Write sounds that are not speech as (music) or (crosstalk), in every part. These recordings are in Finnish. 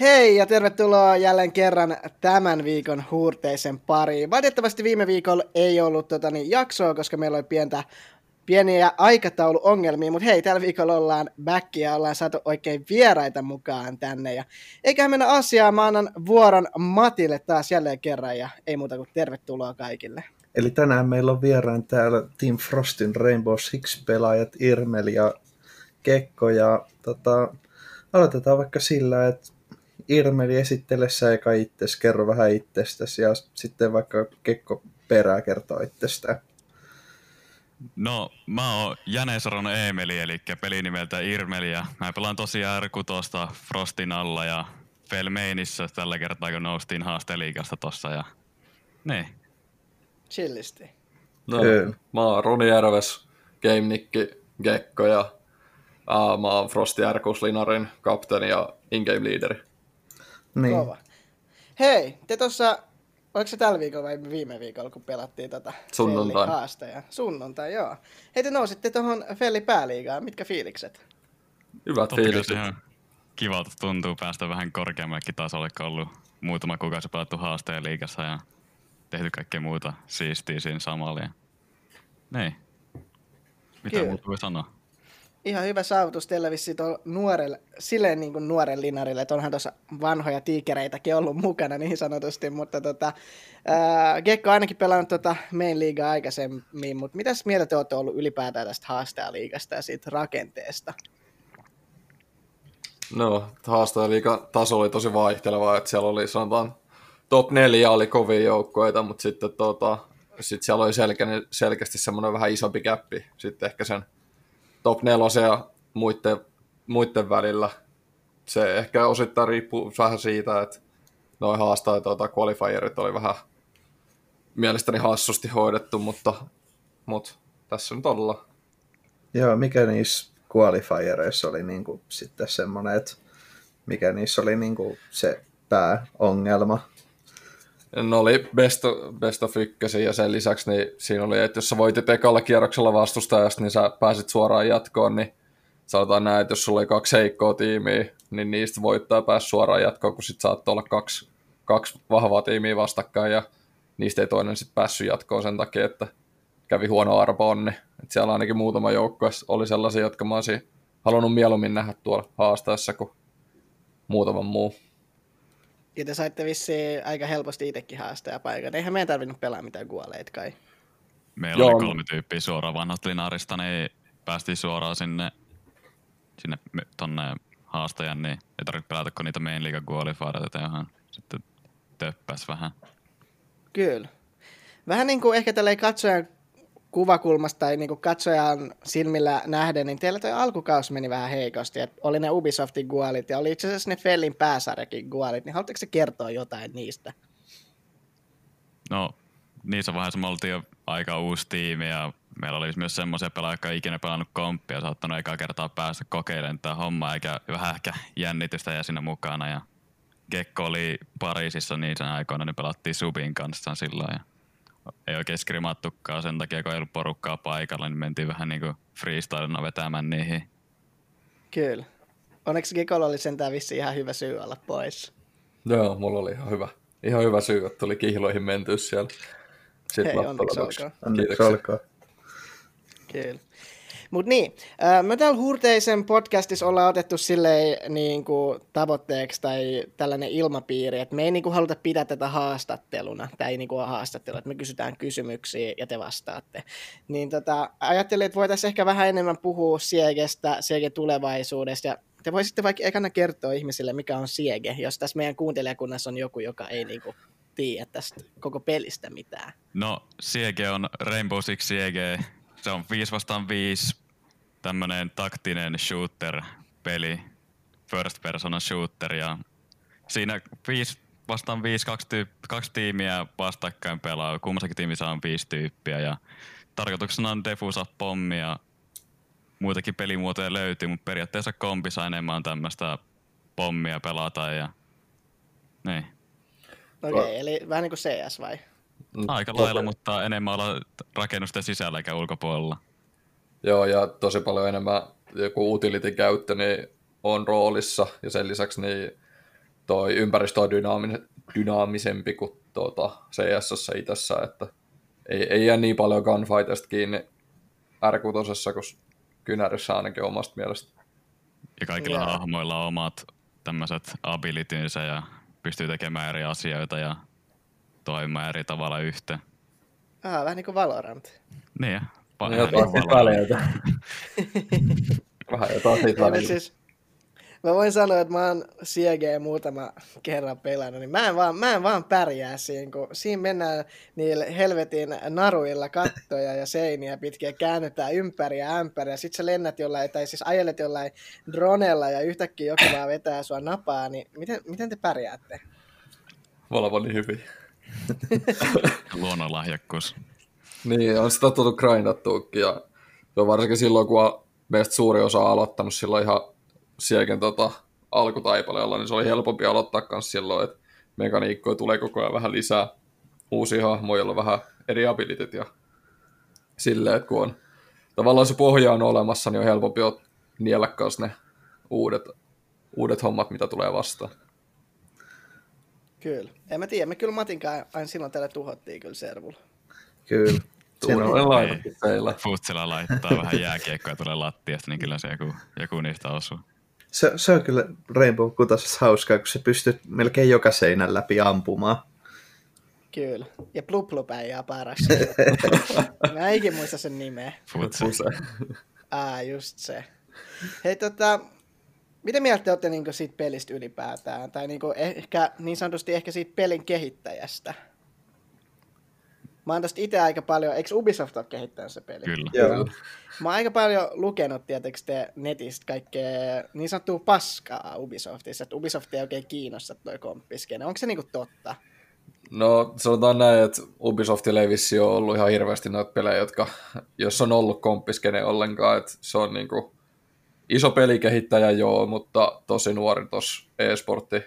Hei ja tervetuloa jälleen kerran tämän viikon huurteisen pariin. Valitettavasti viime viikolla ei ollut tota, niin, jaksoa, koska meillä oli pientä, pieniä aikatauluongelmia, mutta hei, tällä viikolla ollaan back ja ollaan saatu oikein vieraita mukaan tänne. Ja eiköhän mennä asiaan, mä annan vuoron Matille taas jälleen kerran ja ei muuta kuin tervetuloa kaikille. Eli tänään meillä on vieraan täällä Team Frostin Rainbow Six-pelaajat Irmel ja Kekko. Ja tota, aloitetaan vaikka sillä, että Irmeli esittele sä eka itses, kerro vähän itsestäsi ja sitten vaikka Kekko perää kertoo itsestään. No, mä oon Jane Saron Eemeli, eli peli nimeltä Irmeli, ja mä pelaan tosiaan r tuosta Frostin alla ja Felmeinissä tällä kertaa, kun noustiin haasteliikasta tossa, ja niin. Chillisti. No, mä oon Roni Järves, Game Nikki, Gekko ja ää, mä oon Frosti Arkus Linarin kapteeni ja in-game leaderi. Niin. Kova. Hei, te tuossa, oliko se tällä viikolla vai viime viikolla, kun pelattiin tätä Sunnuntain. haasteja? Sunnuntai, joo. Hei, te nousitte tuohon Felli pääliigaan. Mitkä fiilikset? Hyvät fiilikset. Kivalta tuntuu päästä vähän korkeammallekin tasolle, kun ollut muutama kuukausi pelattu haasteen liikassa ja tehty kaikkea muuta siistiä siinä samalla. Ja... Niin. Mitä muuta voi sanoa? ihan hyvä saavutus teillä vissiin nuorelle, silleen niin kuin nuoren linarille, että onhan tuossa vanhoja tiikereitäkin ollut mukana niin sanotusti, mutta tota, ää, Gekko ainakin pelannut tota main liigaa aikaisemmin, mutta mitäs mieltä te olette ollut ylipäätään tästä haastajaliigasta ja siitä rakenteesta? No, haastajaliigan taso oli tosi vaihteleva, että siellä oli sanotaan top 4 oli kovia joukkoita, mutta sitten tota, sit siellä oli selkeä, selkeästi semmoinen vähän isompi käppi sitten ehkä sen top nelosen ja muiden, muiden välillä. Se ehkä osittain riippuu vähän siitä, että noin haastaa tuota, qualifierit oli vähän mielestäni hassusti hoidettu, mutta, mutta tässä nyt ollaan. Joo, mikä niissä qualifiereissa oli niin kuin sitten semmoinen, että mikä niissä oli niin kuin se pääongelma? No oli best best of ykkösen ja sen lisäksi niin siinä oli, että jos sä voitit ekalla kierroksella vastustajasta, niin sä pääsit suoraan jatkoon, niin sanotaan näin, että jos sulla oli kaksi heikkoa tiimiä, niin niistä voittaa pääs suoraan jatkoon, kun sit saattoi olla kaksi, kaksi vahvaa tiimiä vastakkain ja niistä ei toinen sitten päässyt jatkoon sen takia, että kävi huono arpo onni. Et siellä ainakin muutama joukko oli sellaisia, jotka mä olisin halunnut mieluummin nähdä tuolla haastaessa kuin muutaman muu. Ja te saitte vissiin aika helposti itsekin paikan. Eihän meidän tarvinnut pelaa mitään kuoleita kai. Meillä Joo. oli kolme tyyppiä suoraan vanhasta Linaarista, niin päästiin suoraan sinne, sinne tonne haastajan, niin ei tarvitse pelata kuin niitä main liiga qualifiereita, johon sitten töppäs vähän. Kyllä. Vähän niin kuin ehkä tällä katsojan kuvakulmasta tai niin katsojan silmillä nähden, niin teillä toi alkukausi meni vähän heikosti. Et oli ne Ubisoftin gualit ja oli itse asiassa ne Fellin pääsarjakin gualit, niin haluatteko se kertoa jotain niistä? No, niissä vaiheissa me oltiin jo aika uusi tiimi ja meillä oli myös semmoisia pelaajia, jotka ikinä pelannut komppia saattanut ekaa kertaa päästä kokeilemaan tätä hommaa, eikä vähän ehkä jännitystä ja siinä mukana. Ja Gekko oli Pariisissa niin sen aikoina, niin pelattiin Subin kanssa silloin. Ja ei oikein skrimattukaan sen takia, kun ei ollut porukkaa paikalla, niin mentiin vähän niin kuin freestylena vetämään niihin. Kyllä. Onneksi Gekolla oli sentään vissi ihan hyvä syy olla pois. Joo, mulla oli ihan hyvä, ihan hyvä syy, että tuli kihloihin menty siellä. Sitten Hei, onneksi olkoon. Onneksi olkoon. Kyllä. Mutta niin, me täällä Hurteisen podcastissa ollaan otettu silleen niin kuin tavoitteeksi tai tällainen ilmapiiri, että me ei niin kuin haluta pitää tätä haastatteluna, tai ei niin kuin haastattelu, että me kysytään kysymyksiä ja te vastaatte. Niin tota, ajattelin, että voitaisiin ehkä vähän enemmän puhua Siegestä, Siegen tulevaisuudesta, ja te voisitte vaikka ekana kertoa ihmisille, mikä on Siege, jos tässä meidän kuuntelijakunnassa on joku, joka ei niin kuin tiedä tästä koko pelistä mitään. No, Siege on Rainbow Six Siege, se on 5 vastaan 5 tämmönen taktinen shooter-peli, first person shooter ja siinä 5 vastaan 5, kaksi, tyyp- kaksi tiimiä vastakkain pelaa, kummassakin tiimissä on viisi tyyppiä ja tarkoituksena on defusa pommia. Muitakin pelimuotoja löytyy, mutta periaatteessa kompissa enemmän tämmöistä pommia pelata ja niin. Okei, okay, eli vähän niin kuin CS vai? Aika lailla, mutta enemmän olla rakennusten sisällä eikä ulkopuolella. Joo, ja tosi paljon enemmän joku utility käyttö niin on roolissa, ja sen lisäksi niin toi ympäristö on dynaami- dynaamisempi kuin tuota CS itessä, että ei, ei jää niin paljon gunfightista kiinni r kuin kynärissä ainakin omasta mielestä. Ja kaikilla yeah. hahmoilla on omat tämmöiset abilitynsä ja pystyy tekemään eri asioita ja toimimaan eri tavalla yhteen. Ah, vähän niin kuin Valorant. Niin, paljon jotain niin väliä. vähän jotain siitä väliltä. Siis, mä voin sanoa, että mä oon CG muutama kerran pelannut, niin mä en vaan, mä en vaan pärjää siinä, kun siinä mennään niillä helvetin naruilla kattoja ja seiniä pitkin ja käännytään ympäri ja ämpäri ja sit sä lennät jollain, tai siis ajelet jollain dronella ja yhtäkkiä joku vaan vetää sua napaa, niin miten, miten te pärjäätte? Valvo niin hyvin. Luonnonlahjakkuus. Niin, on sitä tullut grindattuukin ja varsinkin silloin, kun meistä suuri osa on aloittanut silloin ihan sielläkin tota, alkutaipaleella, niin se oli helpompi aloittaa myös silloin, että mekaniikkoja tulee koko ajan vähän lisää uusia hahmoja, joilla on vähän eri abilitit ja silleen, että kun on tavallaan se pohja on olemassa, niin on helpompi niellä ne uudet, uudet hommat, mitä tulee vastaan. Kyllä. En mä tiedä, me kyllä Matinkaan aina silloin tällä tuhottiin kyllä servulla. Kyllä. Tuunolle laitettiin teillä. Futsilla laittaa vähän jääkiekkoa tulee lattiasta, niin kyllä se joku, joku niistä osuu. Se, se on kyllä Rainbow Kutasessa hauskaa, kun se pystyy melkein joka seinän läpi ampumaan. Kyllä. Ja Blup Blup jää paras. (laughs) Mä ikin muista sen nimeä. Futse. Ah, just se. Hei tota, mitä mieltä te olette niin siitä pelistä ylipäätään? Tai niin ehkä, niin sanotusti ehkä siitä pelin kehittäjästä? Mä oon tästä itse aika paljon, eikö Ubisoft ole kehittänyt se peli? Kyllä. Joo. Mä oon aika paljon lukenut, tietysti te netistä kaikkea niin sanottua paskaa Ubisoftissa, että Ubisoft ei oikein kiinnosta toi komppiskene. Onko se niinku totta? No sanotaan näin, että Ubisoftilla ei vissi ole ollut ihan hirveästi noita pelejä, jotka, jos on ollut komppiskene ollenkaan, että se on niinku iso pelikehittäjä joo, mutta tosi nuori tuossa e-sportti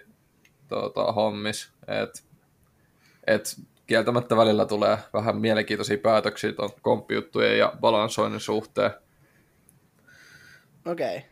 tota, hommis. Et, et kieltämättä välillä tulee vähän mielenkiintoisia päätöksiä tuon komppijuttujen ja balansoinnin suhteen. Okei. Okay.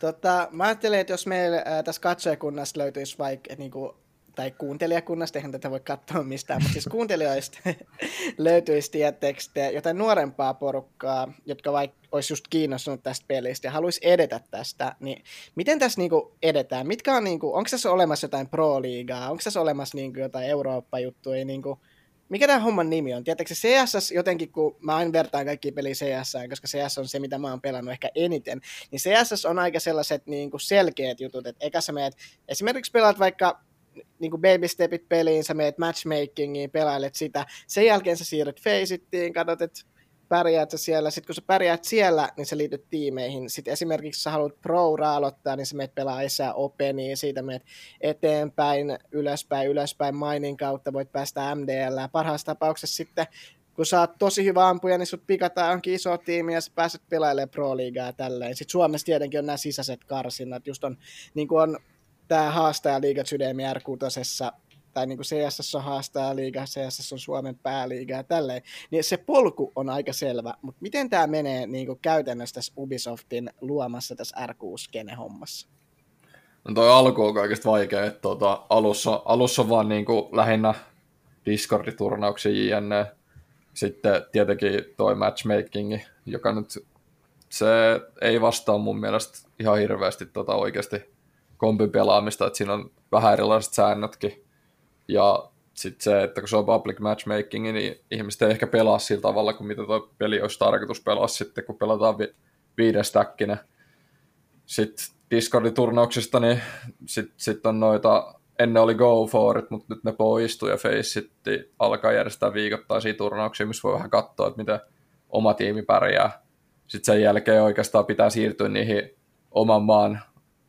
Tota, mä ajattelin, että jos meillä äh, tässä katsojakunnassa löytyisi vaikka niin kuin, tai kuuntelijakunnasta, eihän tätä voi katsoa mistään, mutta siis kuuntelijoista (laughs) löytyisi tietysti jotain nuorempaa porukkaa, jotka vaikka olisi just kiinnostunut tästä pelistä ja haluaisi edetä tästä, niin miten tässä niinku edetään? Mitkä on, niinku, onko tässä olemassa jotain pro-liigaa? Onko tässä olemassa niinku jotain Eurooppa-juttuja? Niinku, mikä tämä homman nimi on? Tiedättekö se CSS jotenkin, kun mä aina vertaan kaikki peliä CS, koska CS on se, mitä mä oon pelannut ehkä eniten, niin CSS on aika sellaiset niin kuin selkeät jutut, että eka sä meet, esimerkiksi pelaat vaikka niin kuin baby stepit peliin, sä meet matchmakingiin, pelailet sitä, sen jälkeen sä siirryt Faceittiin, katsot, että pärjäät sä siellä, sitten kun sä pärjäät siellä, niin sä liityt tiimeihin. Sitten esimerkiksi sä haluat pro aloittaa, niin sä meet pelaa isää Openiin, siitä meet eteenpäin, ylöspäin, ylöspäin mainin kautta, voit päästä MDL. Parhaassa tapauksessa sitten kun sä oot tosi hyvä ampuja, niin sut pikataan johonkin iso tiimi ja sä pääset pelailemaan Pro-liigaa ja tälleen. Sitten Suomessa tietenkin on nämä sisäiset karsinnat, just on, niin kuin on tämä haastaja liiga Sydemi r tai niin kuin CSS on liiga, CSS on Suomen pääliiga ja tälleen, niin se polku on aika selvä, mutta miten tämä menee niin kuin käytännössä tässä Ubisoftin luomassa tässä R6-kene-hommassa? No toi alku on kaikista vaikea, että tuota, alussa, alussa vaan niin kuin lähinnä Discord-turnauksia JNE, sitten tietenkin toi matchmaking, joka nyt se ei vastaa mun mielestä ihan hirveästi tota oikeasti kompin pelaamista, että siinä on vähän erilaiset säännötkin. Ja sitten se, että kun se on public matchmaking, niin ihmiset ei ehkä pelaa sillä tavalla, kuin mitä tuo peli olisi tarkoitus pelaa sitten, kun pelataan vi- viidestäkkinä. Sitten Discordin turnauksista, niin sitten sit on noita, ennen oli Go For It, mutta nyt ne poistuu ja Faceit alkaa järjestää viikoittaisia turnauksia, missä voi vähän katsoa, että miten oma tiimi pärjää. Sitten sen jälkeen oikeastaan pitää siirtyä niihin oman maan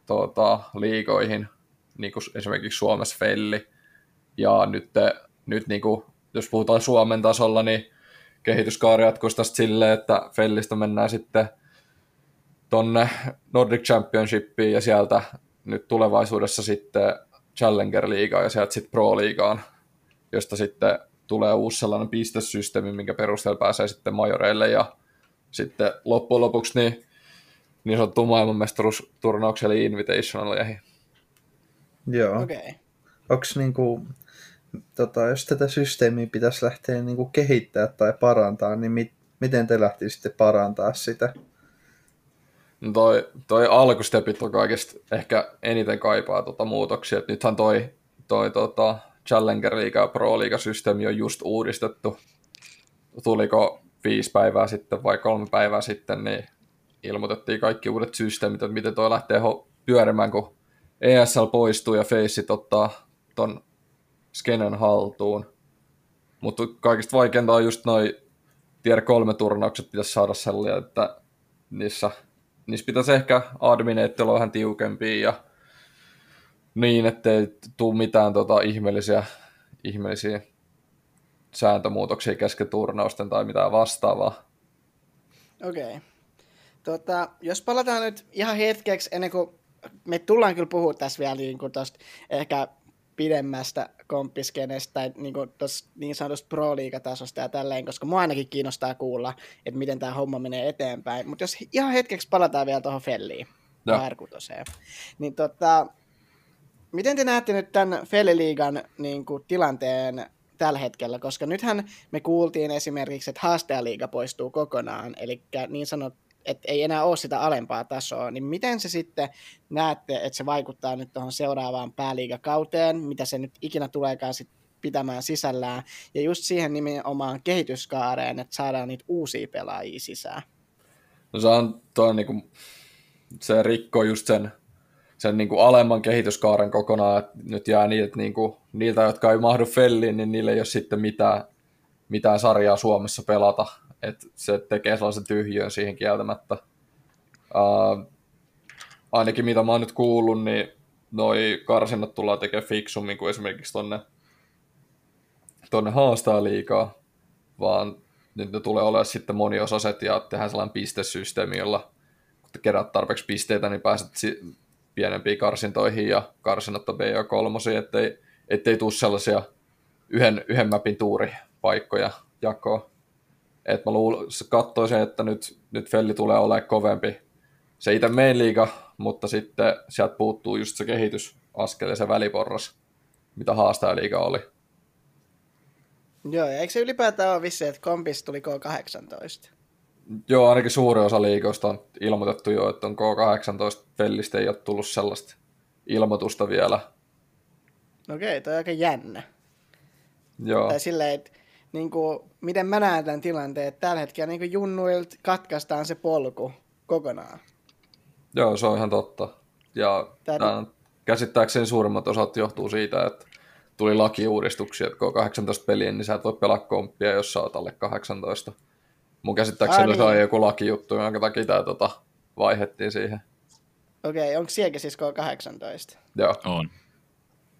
tuota, liigoihin, niin kuin esimerkiksi Suomessa Felli. Ja nyt, nyt niin kuin, jos puhutaan Suomen tasolla, niin kehityskaari jatkuisi tästä silleen, että Fellistä mennään sitten tonne Nordic Championshipiin ja sieltä nyt tulevaisuudessa sitten Challenger-liigaan ja sieltä sitten Pro-liigaan, josta sitten tulee uusi sellainen pistesysteemi, minkä perusteella pääsee sitten majoreille ja sitten loppujen lopuksi niin, niin sanottu maailmanmestaruusturnauksia eli Invitationaleihin. Joo. Okei. Okay. Onks niinku, tota, jos tätä systeemiä pitäisi lähteä niinku kehittää tai parantaa, niin mit, miten te lähtisitte parantaa sitä? No toi, toi alkustepit on kaikista ehkä eniten kaipaa tota muutoksia. Et nythän toi, toi tota Challenger Liiga ja Pro Liiga systeemi on just uudistettu. Tuliko viisi päivää sitten vai kolme päivää sitten, niin ilmoitettiin kaikki uudet systeemit, että miten toi lähtee pyörimään, kun ESL poistuu ja Faceit ottaa ton skenen haltuun. Mutta kaikista vaikeinta on just noin tier 3 turnaukset pitäisi saada sellaisia, että niissä, niissä pitäisi ehkä admineet olla vähän tiukempia ja niin, ettei tule mitään tota ihmeellisiä, ihmeellisiä sääntömuutoksia kesken turnausten tai mitään vastaavaa. Okei. Okay. Tota, jos palataan nyt ihan hetkeksi ennen kuin me tullaan kyllä puhua tässä vielä niin kuin tosta ehkä pidemmästä komppiskenestä tai niin, kuin niin sanotusta pro tasosta ja tälleen, koska mua ainakin kiinnostaa kuulla, että miten tämä homma menee eteenpäin. Mutta jos ihan hetkeksi palataan vielä tuohon Felliin, R6, niin tota, miten te näette nyt tämän Felliliigan niin kuin, tilanteen tällä hetkellä, koska nythän me kuultiin esimerkiksi, että haastajaliiga poistuu kokonaan, eli niin sanot, että ei enää ole sitä alempaa tasoa, niin miten se sitten näette, että se vaikuttaa nyt tuohon seuraavaan pääliigakauteen, mitä se nyt ikinä tuleekaan sit pitämään sisällään, ja just siihen nimenomaan kehityskaareen, että saadaan niitä uusia pelaajia sisään? No se on toi niinku, se rikkoo just sen, sen niinku alemman kehityskaaren kokonaan, että nyt jää niiltä, niinku, niiltä, jotka ei mahdu felliin, niin niille ei ole sitten mitään, mitään sarjaa Suomessa pelata, että se tekee sellaisen tyhjön siihen kieltämättä. Uh, ainakin mitä mä oon nyt kuullut, niin noi karsinnat tullaan tekemään fiksummin kuin esimerkiksi tonne, tonne haastaa liikaa, vaan nyt ne tulee olemaan sitten moniosaset ja tehdään sellainen pistesysteemi, jolla kun kerät tarpeeksi pisteitä, niin pääset pienempiin karsintoihin ja karsinnotta BO3, ettei, ettei tule sellaisia yhden, yhden mapin tuuripaikkoja jakoa. Et mä luul, katsoisin, että nyt, nyt Felli tulee olemaan kovempi se itse main liiga, mutta sitten sieltä puuttuu just se kehitysaskel ja se väliporras, mitä haastajaliiga oli. Joo, ja eikö se ylipäätään ole vissi, että kompis tuli K18? Joo, ainakin suuri osa liikoista on ilmoitettu jo, että on K18 Fellistä ei ole tullut sellaista ilmoitusta vielä. Okei, toi on aika jännä. Joo. Tai silleen, että niin kuin, miten mä näen tämän tilanteen, että tällä hetkellä niin junnuilta katkaistaan se polku kokonaan. Joo, se on ihan totta. Ja tämän... käsittääkseni suurimmat osat johtuu siitä, että tuli lakiuudistuksia, että kun on 18 peliä, niin sä et voi pelaa komppia, jos sä oot alle 18. Mun käsittääkseni ah, niin. se on joku lakijuttu, jonka takia tämä tota, vaihettiin siihen. Okei, okay, onko sielläkin siis K18? Joo. On.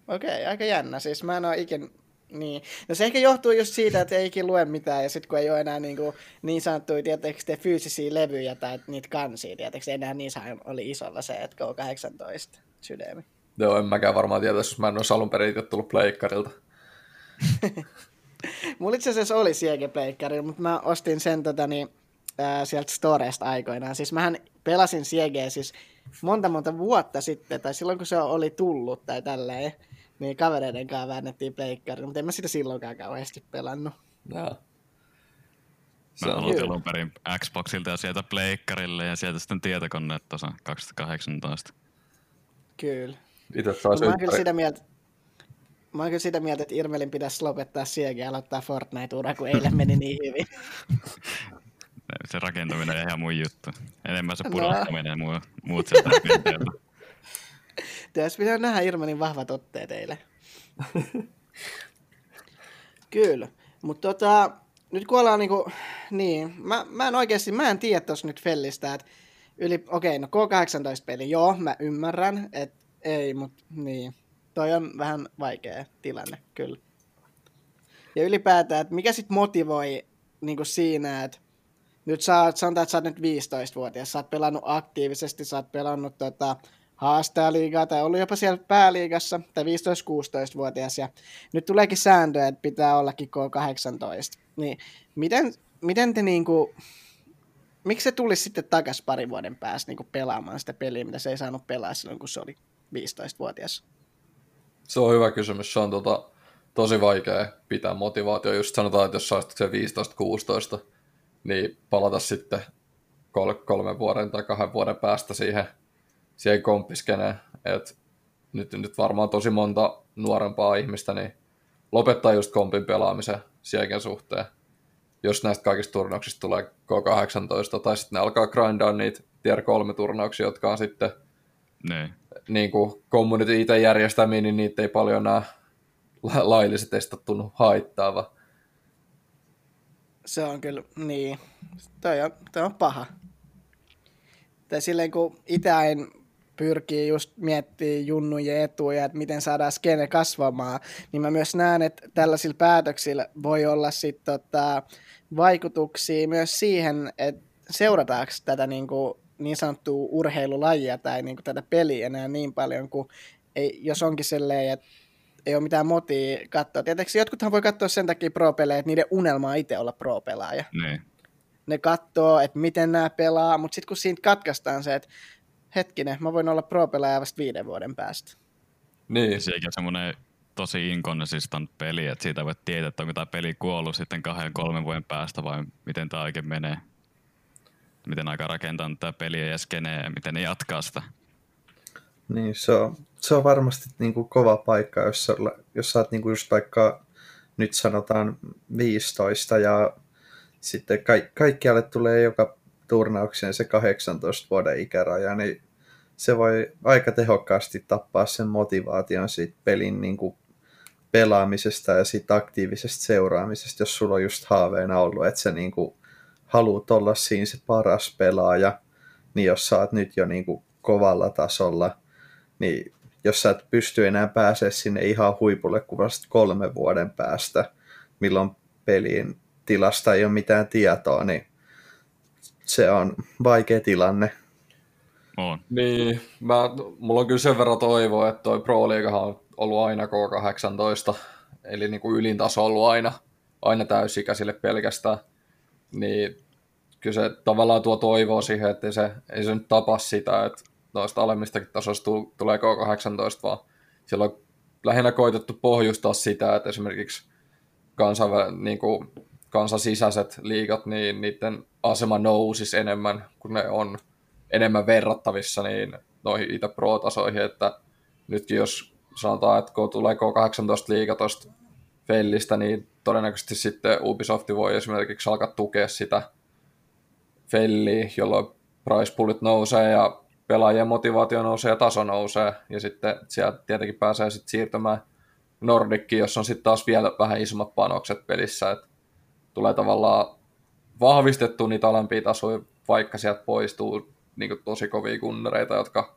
Okei, okay, aika jännä. Siis mä en ole ikin niin. No se ehkä johtuu just siitä, että ei ikin lue mitään, ja sitten kun ei ole enää niin, kuin, niin sanottuja, tietysti te fyysisiä levyjä tai niitä kansia, tietysti enää niin oli isolla se, että K18 sydämi. Joo, en mäkään varmaan tiedä, jos mä en olisi alun perin tullut pleikkarilta. (laughs) Mulla itse asiassa oli sielläkin pleikkari, mutta mä ostin sen tota, niin, ää, sieltä Storesta aikoinaan. Siis mähän pelasin Siegeä siis monta monta vuotta sitten, tai silloin kun se oli tullut tai tälleen niin kavereiden kanssa väännettiin pleikkari, mutta en mä sitä silloinkaan kauheasti pelannut. No. Mä aloitin alun perin Xboxilta ja sieltä pleikkarille ja sieltä sitten tietokoneet tuossa 2018. Kyllä. Itse taas mä oon kyllä sitä mieltä, Mä oon kyllä sitä mieltä, että Irmelin pitäisi lopettaa sielläkin ja aloittaa Fortnite-ura, kun eilen meni niin hyvin. (laughs) se rakentaminen on ihan mun juttu. Enemmän se pudottaminen no. ja muut sieltä (laughs) (laughs) Tässä pitää nähdä Irmanin vahvat otteet teille. (laughs) Kyllä. Mutta tota, nyt kun ollaan niinku, niin, mä, mä en oikeasti, mä en tiedä tossa nyt Fellistä, että yli, okei, okay, no K18-peli, joo, mä ymmärrän, että ei, mutta niin, toi on vähän vaikea tilanne, kyllä. Ja ylipäätään, että mikä sitten motivoi niin siinä, että nyt sä oot, sanotaan, että sä oot nyt 15-vuotias, sä oot pelannut aktiivisesti, sä oot pelannut tota, haastajaliigaa tai ollut jopa siellä pääliigassa tai 15-16-vuotias ja nyt tuleekin sääntöjä, että pitää ollakin K18. Niin miten, miten te niinku, miksi se tulisi sitten takas parin vuoden päästä niin pelaamaan sitä peliä, mitä se ei saanut pelaa silloin, kun se oli 15-vuotias? Se on hyvä kysymys. Se on tota, tosi vaikea pitää motivaatio. Just sanotaan, että jos saisit se 15-16, niin palata sitten kol- kolmen vuoden tai kahden vuoden päästä siihen, siihen komppiskeneen. Et nyt, nyt varmaan tosi monta nuorempaa ihmistä niin lopettaa just kompin pelaamisen sielläkin suhteen. Jos näistä kaikista turnauksista tulee K18, tai sitten ne alkaa grindaa niitä tier 3 turnauksia, jotka on sitten Niin. niin kuin community itse järjestämiä, niin niitä ei paljon nämä la- lailliset estattunut haittaava. Se on kyllä, niin. Toi on, toi on paha. Tai silleen kun itse pyrkii just miettimään junnujen etuja, että miten saadaan skene kasvamaan, niin mä myös näen, että tällaisilla päätöksillä voi olla sit tota, vaikutuksia myös siihen, että seurataanko tätä niin, kuin, niin sanottua urheilulajia tai niin kuin tätä peliä enää niin paljon, kuin ei, jos onkin silleen, että ei ole mitään motia katsoa. Tietysti jotkuthan voi katsoa sen takia pro-pelejä, että niiden unelma on itse olla pro-pelaaja. Niin. Ne katsoo, että miten nämä pelaa, mutta sitten kun siitä katkaistaan se, että hetkinen, mä voin olla pro-pelaaja vasta viiden vuoden päästä. Niin, Sekin on semmoinen tosi inconsistent peli, että siitä voit tietää, että onko tämä peli kuollut sitten kahden, kolmen vuoden päästä vai miten tämä oikein menee. Miten aika rakentaa tämä peliä ja skenee ja miten ne jatkaa sitä. Niin, se on, se on varmasti niin kuin kova paikka, jos, sä, jos sä oot niin kuin just vaikka nyt sanotaan 15 ja sitten ka- kaikkialle tulee joka turnaukseen se 18 vuoden ikäraja, niin se voi aika tehokkaasti tappaa sen motivaation siitä pelin niin kuin pelaamisesta ja siitä aktiivisesta seuraamisesta, jos sulla on just haaveena ollut, että sä niin kuin haluat olla siinä se paras pelaaja, niin jos sä oot nyt jo niin kuin kovalla tasolla, niin jos sä et pysty enää pääsee sinne ihan huipulle kuin vasta kolme vuoden päästä, milloin pelin tilasta ei ole mitään tietoa, niin se on vaikea tilanne. On. niin. Mä, mulla on kyllä sen verran toivoa, että toi Pro Leaguehan on ollut aina K18, eli niin kuin ylintaso on ollut aina, aina täysikäisille pelkästään. Niin kyllä se tavallaan tuo toivoa siihen, että ei se, ei se nyt tapa sitä, että noista alemmistakin tasoista tu- tulee K18, vaan siellä on lähinnä koitettu pohjustaa sitä, että esimerkiksi kansainvä, niin kuin kansan sisäiset liigat, niin niiden asema nousisi enemmän, kun ne on enemmän verrattavissa niin noihin itse pro-tasoihin, että nytkin jos sanotaan, että kun tulee K18 liiga tuosta Fellistä, niin todennäköisesti sitten Ubisoft voi esimerkiksi alkaa tukea sitä Felliä, jolloin price poolit nousee ja pelaajien motivaatio nousee ja taso nousee, ja sitten sieltä tietenkin pääsee sitten siirtymään Nordickiin, jossa on sitten taas vielä vähän isommat panokset pelissä, että tulee tavallaan vahvistettu niitä alempia tasoja, vaikka sieltä poistuu niin kuin tosi kovia kunnereita, jotka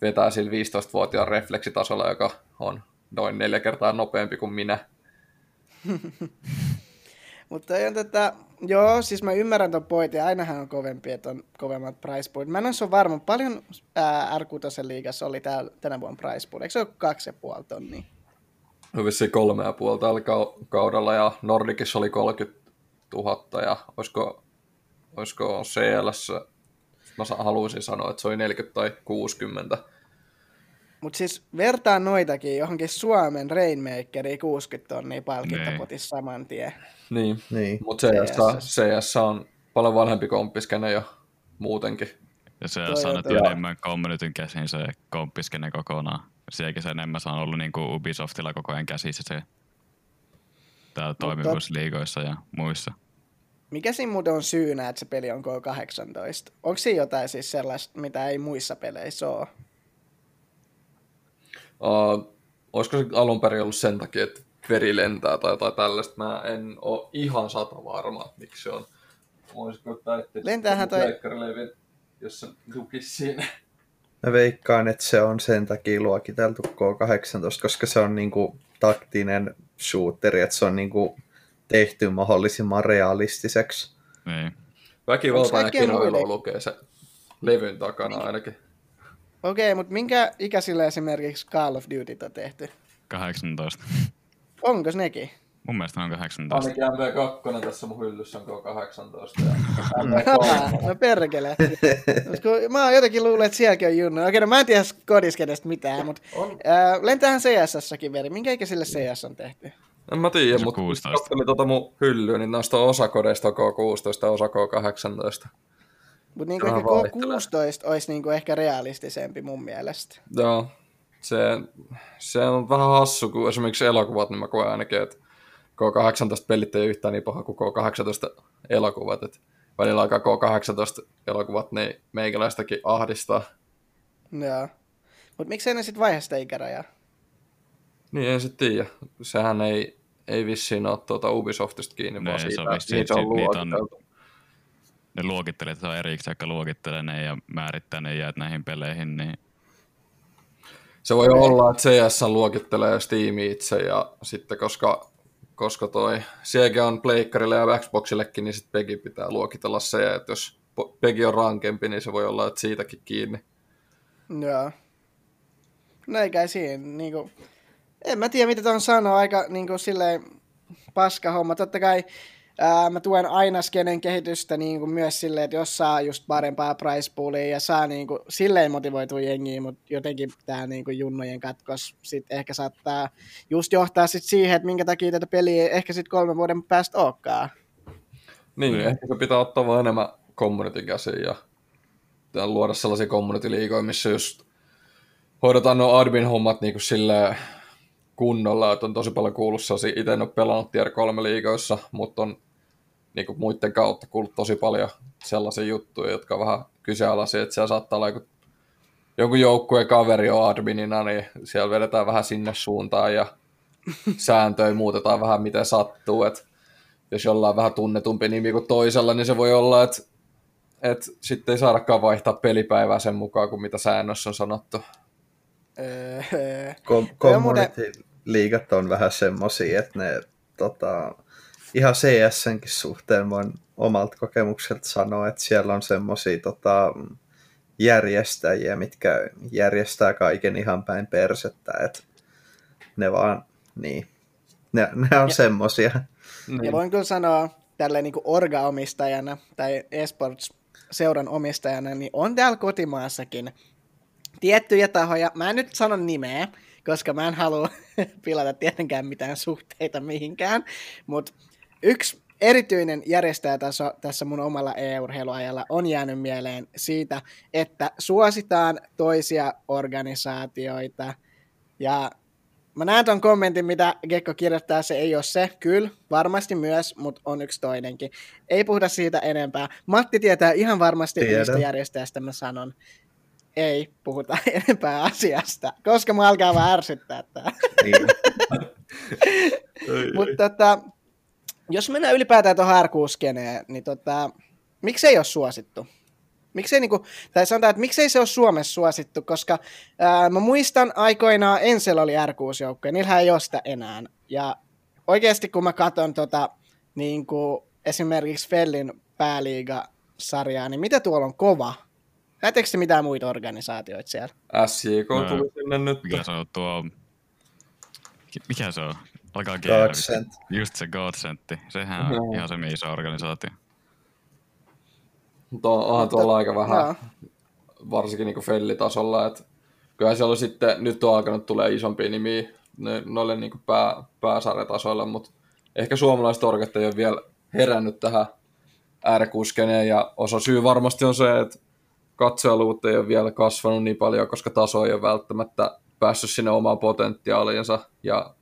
vetää sillä 15-vuotiaan refleksitasolla, joka on noin neljä kertaa nopeampi kuin minä. (laughs) Mutta on tätä, joo, siis mä ymmärrän ton pointin, ainahan on kovempi, että on kovemmat price poolit. Mä en ole varma, paljon ää, r liigassa oli täällä, tänä vuonna price pool, eikö se ole kaksi ja puoli tonnia? No vissiin kolme ja puoli tällä kau- kaudella, ja Nordicissa oli 30 000, ja olisiko, olisiko CLS, mä haluaisin sanoa, että se oli 40 tai 60. Mutta siis vertaa noitakin johonkin Suomen Rainmakeriin 60 tonnia palkintopotissa saman tien. Niin, Niin. mutta CS, CS on paljon vanhempi komppiskene jo muutenkin. Ja se on saanut enemmän communityn käsiin se komppiskene kokonaan. Sielläkin se enemmän se on ollut niin kuin Ubisoftilla koko ajan käsissä se täällä toimivuusliigoissa ja muissa. Mikä siinä muuten on syynä, että se peli on K18? Onko siinä jotain siis sellaista, mitä ei muissa peleissä ole? Uh, olisiko se alun perin ollut sen takia, että veri lentää tai jotain tällaista. Mä en ole ihan sata varma, että miksi se on. Voisiko täyttää Lentäähän toi- jos se tukisi siinä. Mä veikkaan, että se on sen takia luokiteltu K18, koska se on niinku taktinen shooteri, että se on niinku tehty mahdollisimman realistiseksi. Niin. Onks Väkivalta ja kaikkea kiroilu lukee se levyn takana ainakin. Okei, mutta minkä ikäisillä esimerkiksi Call of Duty on tehty? 18. Onko nekin? Mun mielestä on 18. Ainakin MV2 tässä mun hyllyssä on K18. Ja (laughs) no perkele. Mä oon jotenkin luullut, että sielläkin on junnu. Okei, no mä en tiedä kodiskenestä mitään, mutta äh, lentähän CSS-säkin veri. Minkä ikäisille CS on tehty? En mä tiedä, mutta 16. kun katselin tuota mun hyllyä, niin noista osa kodeista on K16 ja osa K18. Mutta niinku ehkä vaihtelee. K16 olisi niinku ehkä realistisempi mun mielestä. Joo, se, se on vähän hassu, kun esimerkiksi elokuvat, niin mä koen ainakin, että K18 pelit ei yhtään niin paha kuin K18 elokuvat. Et välillä aika K18 elokuvat, niin meikäläistäkin ahdistaa. Joo. Mutta miksei ne sitten vaihe sitä ikärajaa? Niin en sitten tiedä. Sehän ei, ei vissiin ole tuota Ubisoftista kiinni, Ne, vaan se on siitä, vissiin- niitä on niitä on- luokiteltu. Ne luokittelee, että se on erikseen, jotka luokittelee ne ja määrittää ne jäät näihin peleihin, niin Se voi olla, että CS luokittelee Steam itse ja sitten koska, koska toi Sega on pleikkarille ja Xboxillekin, niin sitten Pegi pitää luokitella se, että jos Pegi on rankempi, niin se voi olla, että siitäkin kiinni. Joo. No eikä siinä, niinku, en mä tiedä mitä tuon sanoa, aika niinku silleen paska homma. Totta kai ää, mä tuen aina skenen kehitystä niinku myös silleen, että jos saa just parempaa price poolia ja saa niinku silleen motivoitua jengiä, mutta jotenkin tää niinku junnojen katkos sit ehkä saattaa just johtaa sit siihen, että minkä takia tätä peliä ei ehkä sit kolmen vuoden päästä olekaan. Niin, Mm. ehkä se pitää ottaa vaan enemmän community käsiin ja ja luoda sellaisia community-liigoja, missä just hoidetaan nuo admin-hommat niin kuin silleen kunnolla, että on tosi paljon kuullut sellaisia, itse en ole pelannut tier 3 liigoissa, mutta on niin kuin muiden kautta kuullut tosi paljon sellaisia juttuja, jotka on vähän kyseenalaisia, että siellä saattaa olla joku, joku joukkueen kaveri on adminina, niin siellä vedetään vähän sinne suuntaan ja sääntöjä muutetaan vähän miten sattuu, että jos jollain vähän tunnetumpi nimi kuin toisella, niin se voi olla, että, että sitten ei saadakaan vaihtaa pelipäivää sen mukaan, kuin mitä säännössä on sanottu. Öö, Kom- Toi on muuten- community-liigat on vähän semmosia, että ne tota, ihan CSNkin suhteen voin omalta kokemukselta sanoa, että siellä on semmosia tota, järjestäjiä, mitkä järjestää kaiken ihan päin persettä, että ne vaan, niin, ne, ne on Ja- semmosia. Niin. Ja voin kyllä sanoa tälleen niin orga-omistajana tai esports-seuran omistajana, niin on täällä kotimaassakin tiettyjä tahoja, mä en nyt sano nimeä, koska mä en halua (laughs) pilata tietenkään mitään suhteita mihinkään, mutta yksi erityinen järjestäjätaso tässä mun omalla e-urheiluajalla on jäänyt mieleen siitä, että suositaan toisia organisaatioita ja Mä näen ton kommentin, mitä Gekko kirjoittaa, se ei ole se, kyllä, varmasti myös, mutta on yksi toinenkin. Ei puhuta siitä enempää. Matti tietää ihan varmasti, Tiedän. mistä järjestäjästä mä sanon. Ei puhuta (laughs) enempää asiasta, koska mä alkaa vähän ärsyttää tää. Niin. (laughs) Mutta tota, jos mennään ylipäätään tuohon r niin tota, miksei ole suosittu? Miksei niinku, tai sanotaan, että miksei se ole Suomessa suosittu, koska ää, mä muistan aikoinaan Ensel oli r joukkoja niillähän ei ole sitä enää. Ja oikeasti kun mä katson tota, niinku, esimerkiksi Fellin pääliiga-sarjaa, niin mitä tuolla on kova? Näettekö te mitään muita organisaatioita siellä? SJK No, tuli sinne nyt. mikä se on tuo... Mikä se on? Alkaa G. Godsend. Just se Godsentti. Sehän on Joo. ihan se iso organisaatio. Mutta on- onhan tuolla aika vähän, Joo. varsinkin niin fellitasolla, että kyllä siellä on sitten, nyt on alkanut tulee isompia nimiä ne, noille niin pää, pääsarjatasoille, mutta ehkä suomalaiset orgat ei ole vielä herännyt tähän äärekuskeneen, ja osa syy varmasti on se, että katsojaluvut ei ole vielä kasvanut niin paljon, koska taso ei ole välttämättä päässyt sinne omaan potentiaaliinsa, ja,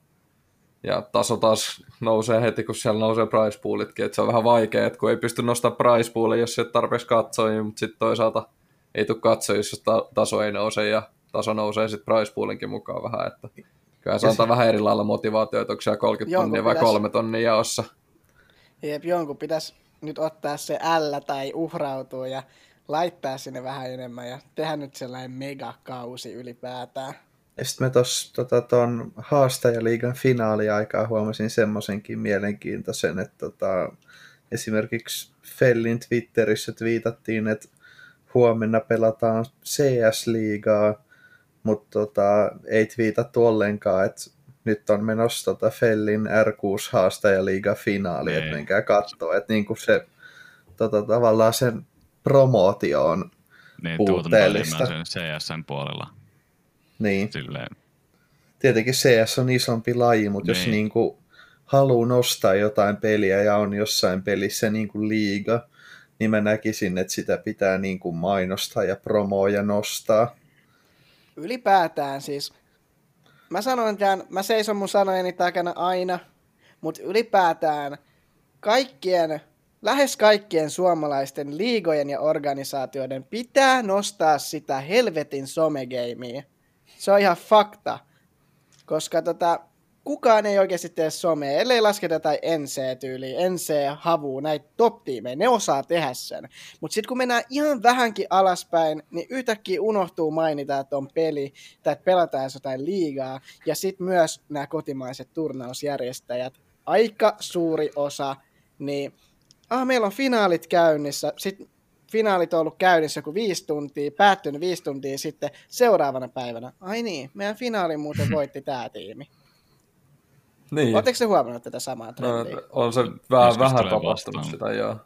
ja taso taas nousee heti, kun siellä nousee price poolitkin, että se on vähän vaikea, että kun ei pysty nostamaan price poolia, jos ei ole tarpeeksi katsojia, mutta sitten toisaalta ei tule katsojia, jos ta- taso ei nouse, ja taso nousee sitten price poolinkin mukaan vähän, että kyllä se antaa vähän eri lailla motivaatio, että onko siellä 30 Jonkun tonnia vai pitäisi- kolme tonnia jaossa. Jep, jonkun pitäisi nyt ottaa se L tai uhrautua ja laittaa sinne vähän enemmän ja tehdä nyt sellainen megakausi ylipäätään. Ja sitten mä tuossa tota, ton haastajaliigan finaaliaikaa huomasin semmoisenkin mielenkiintoisen, että tota, esimerkiksi Fellin Twitterissä twiitattiin, että huomenna pelataan CS-liigaa, mutta tota, ei twiitattu ollenkaan, että nyt on menossa tota Fellin R6 haastajaliiga finaali, että Niin. menkää katsoa, että niinku se tota, tavallaan sen promootio on, Niin Puutteellista. tuotantoelimen sen CSN puolella. Niin Silleen, tietenkin CS on isompi laji, mutta jos Niin. niinku haluaa nostaa jotain peliä ja on jossain pelissä niinku liiga, niin mä näkisin, että sitä pitää niinku mainostaa ja promoa ja nostaa. ylipäätään siis, mä sanoin tämän, mä seison mun sanojeni takana aina, mutta ylipäätään kaikkien, lähes kaikkien suomalaisten liigojen ja organisaatioiden pitää nostaa sitä helvetin somegeimiä. Se on ihan fakta, koska tota, kukaan ei oikeasti tee somea, ellei lasketa jotain NC-tyyliä, NC, Havu, näitä top-tiimejä, ne osaa tehdä sen. Mutta sitten kun mennään ihan vähänkin alaspäin, niin yhtäkkiä unohtuu mainita, että on peli, tai että pelataan jotain liigaa, ja sitten myös nämä kotimaiset turnausjärjestäjät, aika suuri osa, niin ah, meillä on finaalit käynnissä, sitten finaalit on ollut käynnissä joku viisi tuntia, päättynyt viisi tuntia sitten seuraavana päivänä. Ai niin, meidän finaali muuten voitti tämä tiimi. Niin. Oletteko te huomannut tätä samaa No, trendiä? on se vähän, vähän tapahtunut sitä, joo.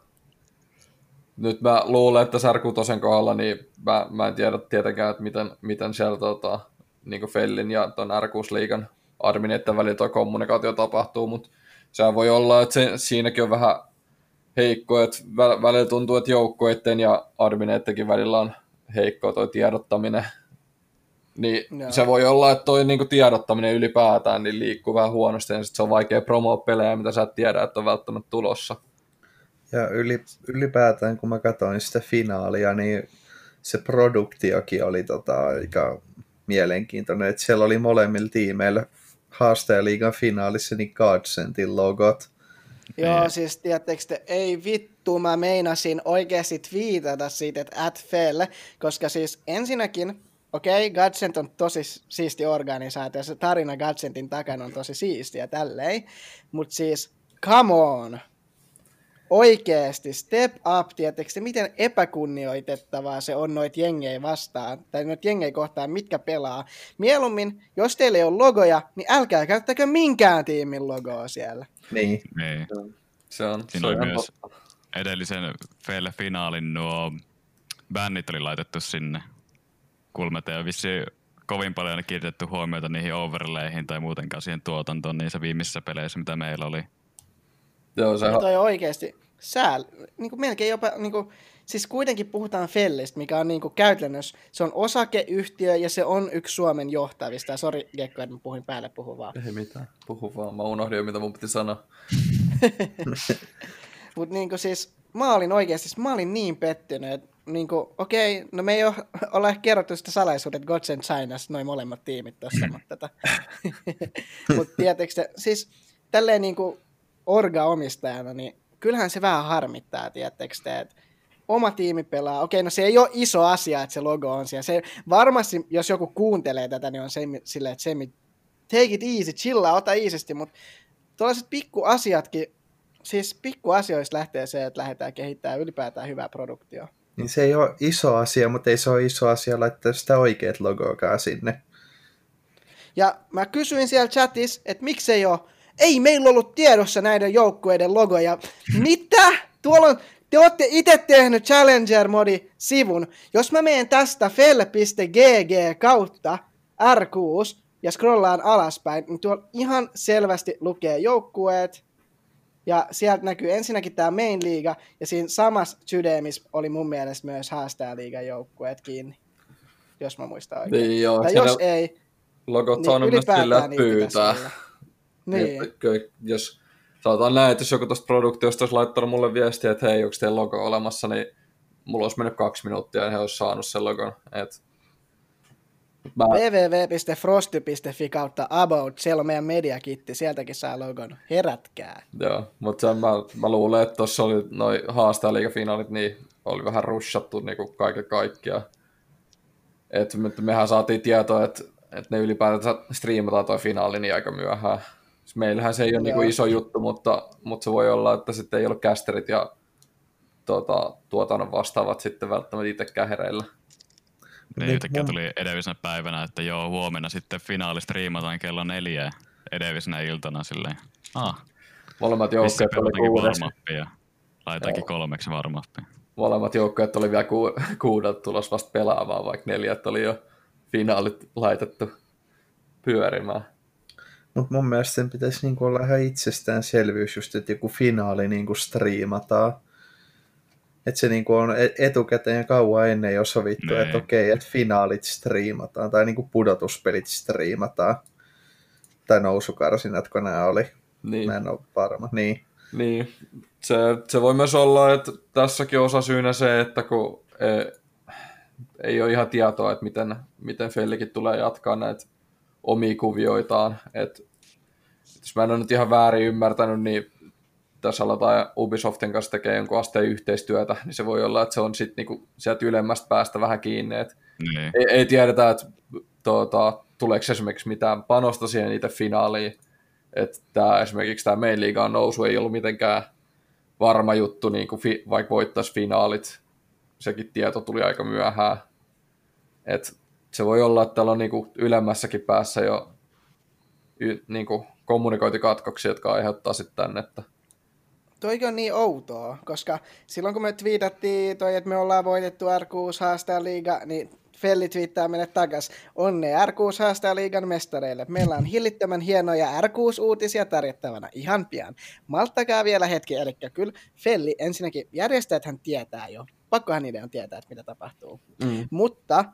Nyt mä luulen, että Särkutosen kohdalla, niin mä, mä en tiedä tietenkään, että miten, miten siellä tota, niin Fellin ja ton R6-liigan admineiden välillä tuo kommunikaatio tapahtuu, mutta sehän voi olla, että se, siinäkin on vähän heikko, että vä- välillä tuntuu, että joukkueiden ja admineidenkin välillä on heikko toi tiedottaminen. Niin Joo. se voi olla, että toi niinku tiedottaminen ylipäätään niin liikkuu vähän huonosti, ja sit se on vaikea promoa pelejä, mitä sä et tiedä, että on välttämättä tulossa. Ja yli, ylipäätään, kun mä katsoin sitä finaalia, niin se produktiokin oli tota, aika mielenkiintoinen. Että siellä oli molemmilla tiimeillä haastajaliigan finaalissa niin Godsendin logot. Joo, siis tiedättekö te, ei vittu, mä meinasin oikeasti twiitata siitä, että at fail, koska siis ensinnäkin, okei, okay, Godsend on tosi siisti organisaatio, se tarina Godsendin takana on tosi siistiä tälleen, mutta siis, come on, oikeesti, step up, te, miten epäkunnioitettavaa se on noit jengejä vastaan, tai noit jengejä kohtaan, mitkä pelaa. Mieluummin, jos teillä ei ole logoja, niin älkää käyttäkö minkään tiimin logoa siellä. Niin, niin. Se on, se Siinä on oli ihan myös totta. edellisen finaalin nuo bännit oli laitettu sinne kulmete ja vissi kovin paljon kiinnitetty huomiota niihin overlayhin tai muutenkaan siihen tuotantoon niissä viimeisissä peleissä, mitä meillä oli. Joo, se Ja toi on oikeasti sääl, niin kuin melkein jopa, niin kuin, siis kuitenkin puhutaan Fellistä, mikä on niin kuin käytännössä, se on osakeyhtiö ja se on yksi Suomen johtavista. Sori Gekko, että mä puhuin päälle puhuvaa. Ei mitään, puhu vaan. Mä unohdin jo, mitä mun piti sanoa. (laughs) Mutta niin siis, mä olin oikeasti, siis mä olin niin pettynyt, että niin kuin, okei, no me ei (laughs) ole, ehkä kerrottu sitä salaisuutta, että Gods and Chinas, noin molemmat tiimit tuossa, mutta tota. (laughs) Mutta tiedättekö te, siis tälleen niin kuin orga-omistajana, niin kyllähän se vähän harmittaa, tiedättekö te, että oma tiimi pelaa. Okei, no se ei ole iso asia, että se logo on siellä. Se, varmasti, jos joku kuuntelee tätä, niin on se, silleen, että se, take it easy, chillaa, ota iisisti, mutta tuollaiset pikkuasiatkin, siis pikkuasioista lähtee se, että lähdetään kehittämään ylipäätään hyvää produktioa. niin se ei ole iso asia, mutta ei se ole iso asia laittaa sitä oikeat logoakaan sinne. Ja mä kysyin siellä chatissa, että miksei ole, ei meillä ollut tiedossa näiden joukkueiden logoja. Mitä? Tuolla on, te olette itse tehnyt Challenger-modi-sivun. Jos mä menen tästä fel.gg kautta R6 ja scrollaan alaspäin, niin tuolla ihan selvästi lukee joukkueet. Ja sieltä näkyy ensinnäkin tämä main liiga, ja siinä samassa sydämissä oli mun mielestä myös haastajaliigan joukkueet kiinni. Jos mä muistan oikein. Niin joo, tai jos ei, logot niin on myös ylipäätään että niitä Niin. Että kyllä, jos sanotaan näin, että jos joku tuosta produktiosta olisi laittanut mulle viestiä, että hei, onko teillä logo olemassa, niin mulla olisi mennyt kaksi minuuttia ja he olisi saanut sen logon. Et mä, www.frosty.fi kautta about, siellä on meidän mediakitti, sieltäkin saa logon. Herätkää. joo, mutta mä, mä luulen, että tuossa oli noin haastajaliigafinaalit, niin oli vähän rushattu niin kuin kaiken kaikkiaan. Et me, mehän saatiin tietoa, että, että ne ylipäätään striimataan toi finaali niin aika myöhään. Siis Meillähän se ei ole niin iso juttu, mutta, mutta se voi olla, että sitten ei ollut kästerit ja tuota, tuotannon vastaavat sitten välttämättä itsekään hereillä. Niin Niin, yhtäkkiä tuli edellisenä päivänä, että joo, huomenna sitten finaali striimataan kello neljä. edellisenä iltana silleen, ah, Molemmat joukkueet oli pelataankin kuudes. warm ja laitaankin kolmeksi warm Molemmat joukkueet oli vielä ku, kuudelta tulos vasta pelaamaan, vaikka neljät oli jo finaalit laitettu pyörimään. Mutta mun mielestä sen pitäisi niinku olla ihan itsestäänselvyys just, että joku finaali niinku striimataan. Että se niinku on e- etukäteen ja kauan ennen jo sovittu, Niin. että okei, että finaalit striimataan tai niinku pudotuspelit striimataan. Tai nousukarsinat, kun nämä oli. Niin. Mä en ole varma. Niin. Niin, se, se voi myös olla, että tässäkin osa syynä se, että kun e, ei ole ihan tietoa, että miten, miten Fellikin tulee jatkaa näitä omia kuvioitaan. Et, jos mä en ole nyt ihan väärin ymmärtänyt, niin tässä aletaan Ubisoftin kanssa tekee jonkun asteen yhteistyötä, niin se voi olla, että se on sitten niinku sieltä ylemmästä päästä vähän kiinni. Et Niin. ei, ei tiedetä, että tuota, tuleeko esimerkiksi mitään panosta siihen itse finaaliin. Että tää, esimerkiksi tämä main liigaan nousu ei ollut mitenkään varma juttu, niin kuin fi, vaikka voittaisi finaalit. Sekin tieto tuli aika myöhään. Et se voi olla, että täällä on niinku ylemmässäkin päässä jo y, niinku kommunikointikatkoksia, jotka aiheuttaa sitten tänne, että Toikin on niin outoa, koska silloin kun me twiitattiin toi, että me ollaan voitettu R6 haastajaliiga, niin Felli twiittaa meille takas. Onnea R6 haastajaliigan mestareille. Meillä on hillittömän hienoja R6-uutisia tarjottavana ihan pian. Malttakaa vielä hetki, eli kyllä Felli ensinnäkin järjestäjäthän tietää jo. Pakkohan niiden on tietää, että mitä tapahtuu. mm. Mutta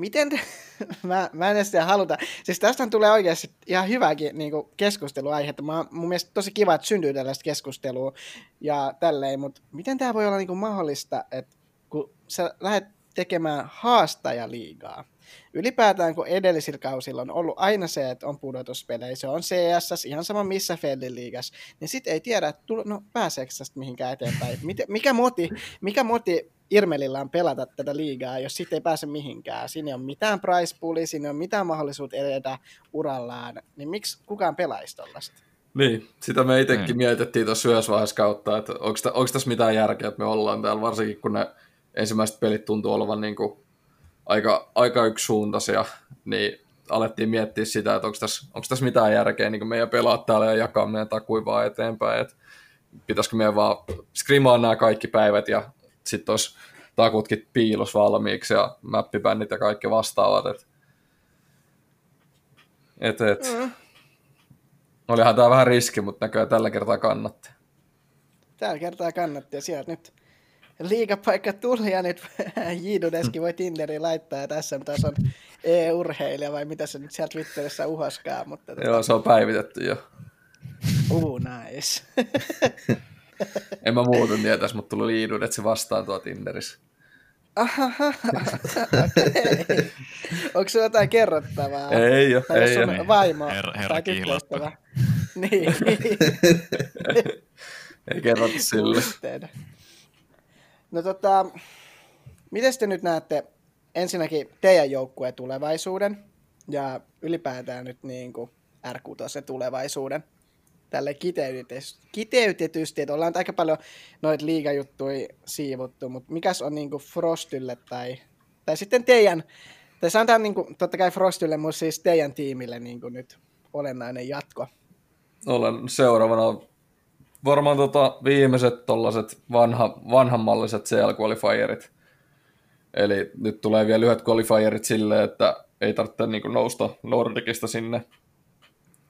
miten te, (laughs) mä, mä en edes haluta, siis tästä tulee oikeasti ihan hyvääkin niin keskusteluaihetta. Mä, mun mielestä tosi kiva, että syntyy tällaista keskustelua ja tälleen, mutta miten tämä voi olla niin mahdollista, että kun sä lähdet tekemään haastajaliigaa, ylipäätään kun edellisillä kausilla on ollut aina se, että on pudotuspelejä, se on CS, ihan sama missä Feldin liigassa, niin sitten ei tiedä, että no, pääseekö tästä mihinkään eteenpäin. Miten, mikä moti, mikä moti Irmelillä on pelata tätä liigaa, jos sitten ei pääse mihinkään. Siinä ei ole mitään price poolia, siinä ei ole mitään mahdollisuutta edetä urallaan, niin miksi kukaan pelaisi tollaista? Niin, sitä me itsekin Niin. mietittiin tuossa yhdessä vaiheessa kautta, että onko tässä mitään järkeä, että me ollaan täällä, varsinkin kun ne ensimmäiset pelit tuntuu olevan niin kuin aika, aika yksisuuntaisia, niin alettiin miettiä sitä, että onko tässä, onko tässä mitään järkeä niin kuin meidän pelaa täällä ja jakaa meidän takuin vaan eteenpäin, että pitäisikö meidän vaan skrimaa nämä kaikki päivät ja sitten olisi takutkin piilos valmiiksi ja mäppibännit ja kaikki vastaavat, että et, et. Mm. Olihan tämä vähän riski, mutta näköjään tällä kertaa kannatti. Tällä kertaa kannatti ja sieltä nyt liigapaikka tuli ja nyt (laughs) Jiidudeski voi Tinderiin laittaa, että SM-tason e-urheilija vai mitä se nyt sieltä Twitterissä uhoskaa, mutta tota, Joo, se on päivitetty jo. uh, nice. (laughs) (laughs) En mä muuten tietäisi, mutta tuli liidun, että se vastaan tuo Tinderissä. (laughs) Ahaha, okei. Onko sulla jotain kerrottavaa? Ei oo, tai ei sun oo. vaimo Herra- herra tai. (laughs) Niin. Ei kerrottu sille. No tota, miten te nyt näette ensinnäkin teidän joukkueen tulevaisuuden ja ylipäätään nyt niin kuin R6 tulevaisuuden tälle kiteytetysti, että ollaan aika paljon noita liigajuttuja siivuttu, mutta mikäs on niin kuin Frostille tai, tai sitten teidän, tai sanotaan niin kuin, totta kai Frostille, mutta siis teidän tiimille niin kuin nyt olennainen jatko. Olen seuraavana varmaan tota viimeiset tollaset vanha, vanhanmalliset CL-qualifierit. Eli nyt tulee vielä lyhyet qualifierit silleen, että ei tarvitse niinku nousta Nordicista sinne.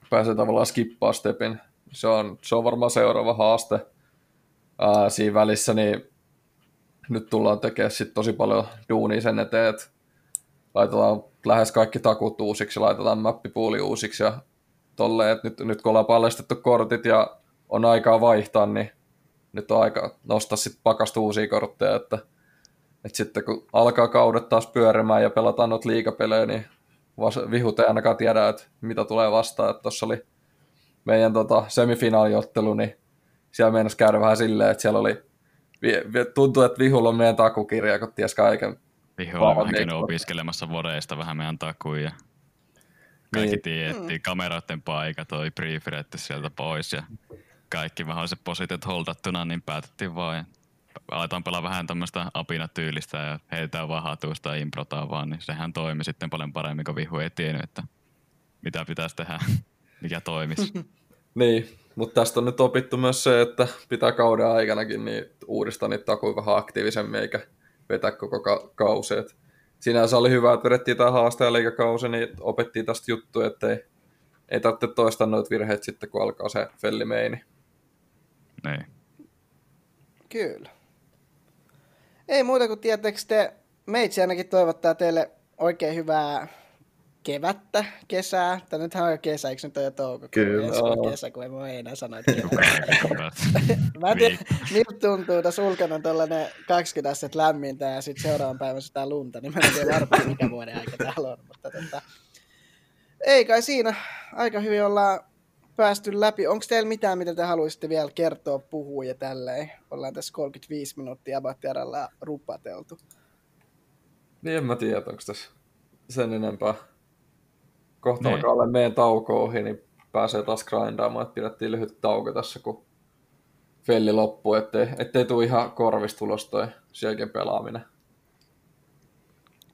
Pääsee tavallaan skippaa stepin. Se on, se on varmaan seuraava haaste. Ää, siinä välissä niin nyt tullaan tekemään sit tosi paljon duunia sen eteen, että laitetaan lähes kaikki takut uusiksi, laitetaan mappipuuli uusiksi ja tolleen, että nyt, nyt kun ollaan paljastettu kortit ja on aikaa vaihtaa, niin nyt on aika nostaa sitten pakasta uusia kortteja, että, että sitten kun alkaa kaudet taas pyörimään ja pelataan noita liikapelejä, niin vihut ei ainakaan tiedä, että mitä tulee vastaan, että tuossa oli meidän tota, semifinaaliottelu, niin siellä meinasi käydä vähän silleen, että siellä oli, tuntuu, että vihulla on meidän takukirja, kun ties kaiken. Vahvat on liikkuvat. opiskelemassa vodeista vähän meidän takuun ja kaikki Niin. tiedettiin, kameroiden paikat oli briefiretty sieltä pois ja kaikki mahdolliset positiot holdattuna, niin päätettiin vaan, aletaan pelaa vähän tämmöistä apinatyylistä ja heitetään vaan hatusta ja improtaan vaan, niin sehän toimi sitten paljon paremmin, kun vihu ei tiennyt, että mitä pitäisi tehdä. Mikä toimisi. (laughs) Niin, mutta tästä on nyt opittu myös se, että pitää kauden aikanakin niin uudistaa niitä takuja vähän aktiivisemmin, eikä vetää koko ka- kausi. Et sinänsä oli hyvä, että vedettiin tämä haastajaliikakausi, niin opettiin tästä juttuja, että ei, ei tarvitse toistaa noita virheitä sitten, kun alkaa se fellimeini. Niin. Kyllä. Ei muuta kuin tietääkö te, meitsi ainakin toivottaa teille oikein hyvää kevättä, kesää. Tai nythän on jo kesä, eikö nyt ole jo toukokuu? Kyllä. Ensi on kesä, kun en voi enää sanoa, että. (laughs) Mä en tiedä, miltä tuntuu tässä ulkona tuollainen 20 astetta lämmintä ja sitten seuraavan päivän sitä lunta, niin mä en tiedä varmaan mikä vuoden aika täällä on. Mutta tota, ei kai siinä. Aika hyvin ollaan päästy läpi. Onko teillä mitään, mitä te haluaisitte vielä kertoa, puhua ja tälleen? Ollaan tässä 35 minuuttia Abattiaralla rupateltu. Niin en mä tiedä, onko tässä sen enempää. Kohta Niin. alkaa olla meidän tauko ohi, niin pääsee taas grindaamaan, että pidettiin lyhyt tauko tässä, kun felli loppuu, ettei, ettei tule ihan korvista ulos toi sielläkin pelaaminen.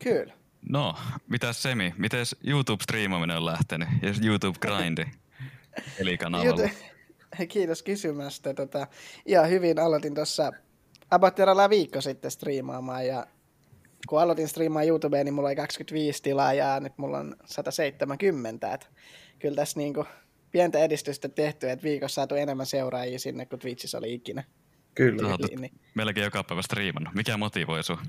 Kyllä. No, mitäs Semi? Mites YouTube-striimaaminen on lähtenyt? Ja YouTube-grindi? (laughs) Eli kanavalla. (laughs) Kiitos kysymästä. Tota, ihan hyvin aloitin tuossa Abatteralla viikko sitten striimaamaan ja kun aloitin striimaan YouTubeen, niin mulla oli 25 tilaa ja nyt mulla on 170. Et kyllä tässä niinku pientä edistystä tehty, että viikossa saatu enemmän seuraajia sinne kuin Twitchissä oli ikinä. Kyllä. Sä oot Niin, niin. melkein joka päivä striimannut. Mikä motivoi sua?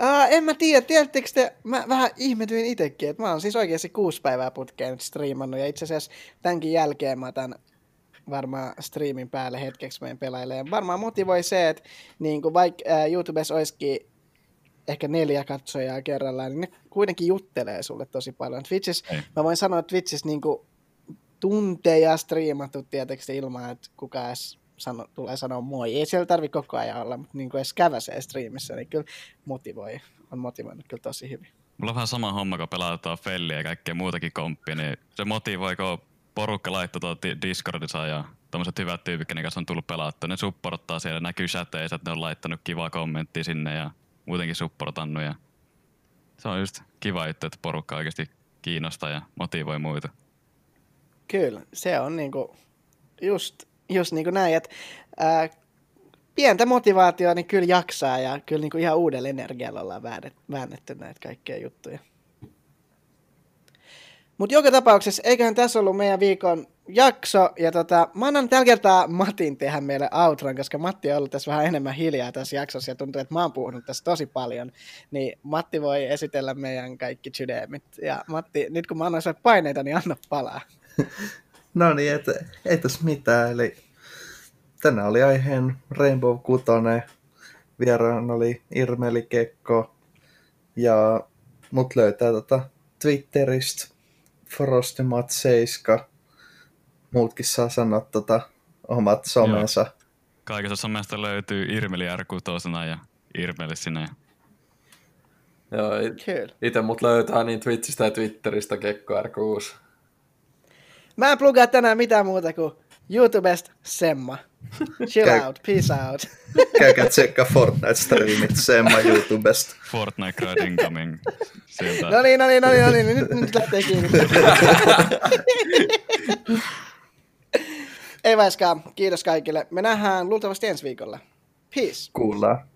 Uh, en mä tiedä, tiedättekö te, mä vähän ihmetyin itsekin, että mä oon siis oikeasti kuusi päivää putkeen nyt striimannut ja itse asiassa tämänkin jälkeen mä otan varmaan striimin päälle hetkeksi meidän pelaajille. Ja varmaan motivoi se, että niin kuin vaikka uh, YouTubessa olisikin ehkä neljä katsojaa kerrallaan, niin ne kuitenkin juttelee sulle tosi paljon. Twitchissä, Ei. mä voin sanoa, että Twitchissä niin kuin tunteja striimattu tietysti ilman, että kukaan edes sano, tulee sanoa moi. Ei siellä tarvi koko ajan olla, mutta niin kuin edes käväsee striimissä, niin kyllä motivoi, on motivoinut kyllä tosi hyvin. Mulla on vähän sama homma, kun pelataan Felliä ja kaikkea muutakin komppia, niin se motivoi, kun porukka laittoi tuolta Discordissa ja tommoset hyvät tyypit, kenen kanssa on tullut pelattua. Ne supporttaa siellä, näkyy chateissa, että ne on laittanut kivaa kommenttia sinne ja muutenkin supportannut. Ja se on just kiva juttu, että porukka oikeasti kiinnostaa ja motivoi muita. Kyllä, se on niinku just, just niinku näin, että ää, pientä motivaatiota niin kyllä jaksaa ja kyllä niinku ihan uudella energialla ollaan väännetty, näitä kaikkia juttuja. Mutta joka tapauksessa, eiköhän tässä ollut meidän viikon jakso, ja tota, mä annan tällä kertaa Matin tehdä meille outron, koska Matti on ollut tässä vähän enemmän hiljaa tässä jaksossa, ja tuntuu, että mä oon puhunut tässä tosi paljon, niin Matti voi esitellä meidän kaikki sydämit. Ja Matti, nyt kun mä annan sulle paineita, niin anna palaa. (laughs) No niin, et, ei tässä mitään. Eli tänään oli aiheen Rainbow 6. Vieraan oli Irmeli Kekko. Ja mut löytää tota Twitteristä Frostimat 7. Muutkin saa sanoa tota omat somensa. Kaikessa somesta löytyy Irmeli R6 ja Irmeli sinne. Joo, Kyllä. itse mut löytää niin Twitchistä ja Twitteristä Kekko R6. Mä en plugaa tänään mitään muuta kuin YouTubesta Semma. (laughs) Chill Käy- out, peace out. (laughs) Käykää tsekkaa Fortnite-striimit Semma YouTubesta. Fortnite Crowd Incoming. Sieltä. No niin, no niin, no niin, no niin, nyt, nyt lähtee kiinni. (laughs) Ei vaiskaan, kiitos kaikille. Me nähdään luultavasti ensi viikolla. Peace. Kuullaan.